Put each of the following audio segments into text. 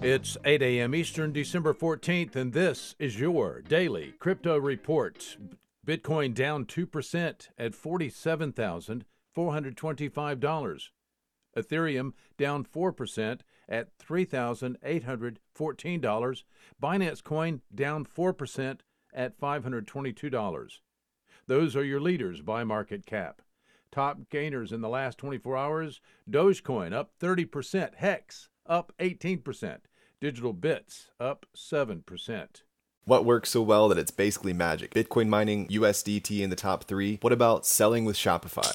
It's 8 a.m. Eastern, December 14th, and this is your daily crypto report. Bitcoin down 2% at $47,425. Ethereum down 4% at $3,814. Binance Coin down 4% at $522. Those are your leaders by market cap. Top gainers in the last 24 hours Dogecoin up 30%, Hex up 18%. Digital Bits up 7%. What works so well that it's basically magic? Bitcoin mining, USDT in the top three. What about selling with Shopify?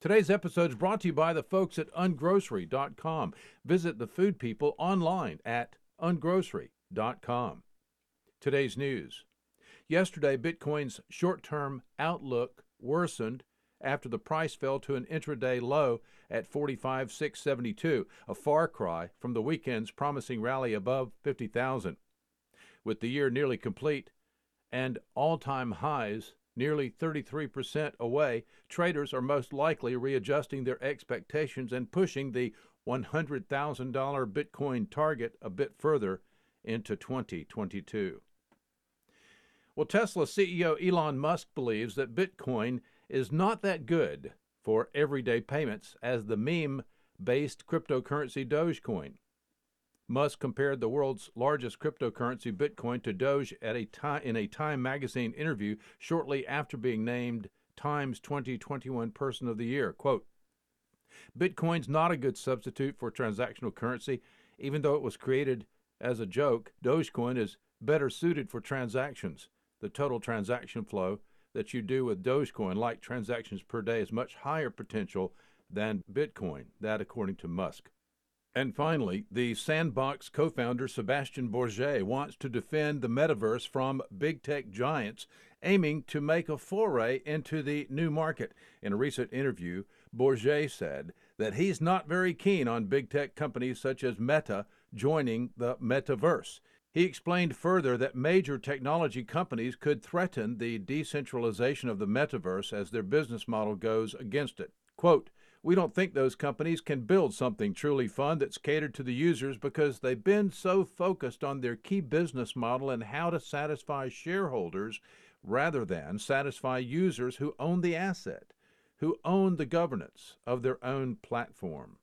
Today's episode is brought to you by the folks at ungrocery.com. Visit the food people online at ungrocery.com. Today's news. Yesterday, Bitcoin's short term outlook worsened after the price fell to an intraday low at 45,672, a far cry from the weekend's promising rally above 50,000. With the year nearly complete and all time highs nearly 33% away, traders are most likely readjusting their expectations and pushing the $100,000 Bitcoin target a bit further into 2022. Well, Tesla CEO Elon Musk believes that Bitcoin is not that good for everyday payments as the meme based cryptocurrency Dogecoin. Musk compared the world's largest cryptocurrency, Bitcoin, to Doge at a time in a Time magazine interview shortly after being named Time's 2021 Person of the Year. Quote, Bitcoin's not a good substitute for transactional currency, even though it was created as a joke. Dogecoin is better suited for transactions. The total transaction flow that you do with Dogecoin, like transactions per day, is much higher potential than Bitcoin. That, according to Musk. And finally, the Sandbox co founder Sebastian Borget wants to defend the metaverse from big tech giants aiming to make a foray into the new market. In a recent interview, Borget said that he's not very keen on big tech companies such as Meta joining the metaverse. He explained further that major technology companies could threaten the decentralization of the metaverse as their business model goes against it. Quote, we don't think those companies can build something truly fun that's catered to the users because they've been so focused on their key business model and how to satisfy shareholders rather than satisfy users who own the asset, who own the governance of their own platform.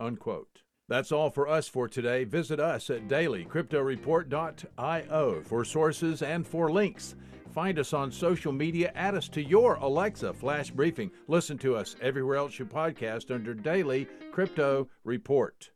Unquote. That's all for us for today. Visit us at dailycryptoreport.io for sources and for links. Find us on social media. Add us to your Alexa flash briefing. Listen to us everywhere else you podcast under Daily Crypto Report.